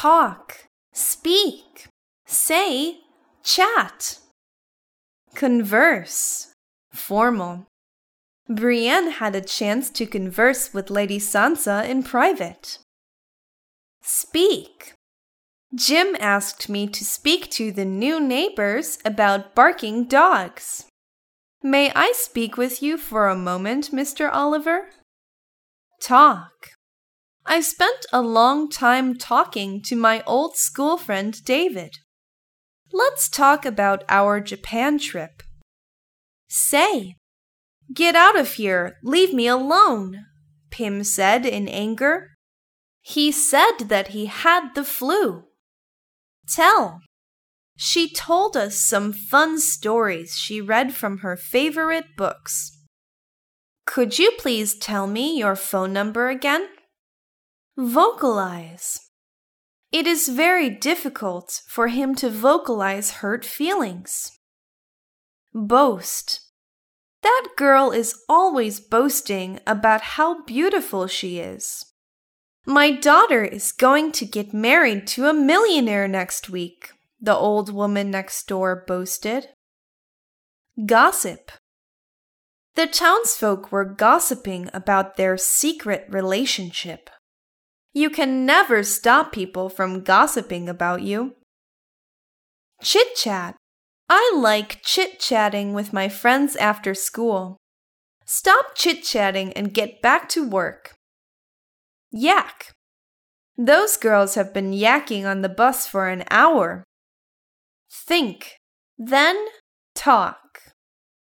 talk, speak, say, chat. Converse, formal. Brienne had a chance to converse with Lady Sansa in private. Speak. Jim asked me to speak to the new neighbors about barking dogs. May I speak with you for a moment, Mr. Oliver? Talk. I spent a long time talking to my old school friend David. Let's talk about our Japan trip. Say, Get out of here! Leave me alone! Pym said in anger. He said that he had the flu. Tell. She told us some fun stories she read from her favorite books. Could you please tell me your phone number again? Vocalize. It is very difficult for him to vocalize hurt feelings. Boast. That girl is always boasting about how beautiful she is. My daughter is going to get married to a millionaire next week, the old woman next door boasted. Gossip. The townsfolk were gossiping about their secret relationship. You can never stop people from gossiping about you. Chit chat. I like chit chatting with my friends after school. Stop chit chatting and get back to work. Yak. Those girls have been yakking on the bus for an hour. Think, then talk.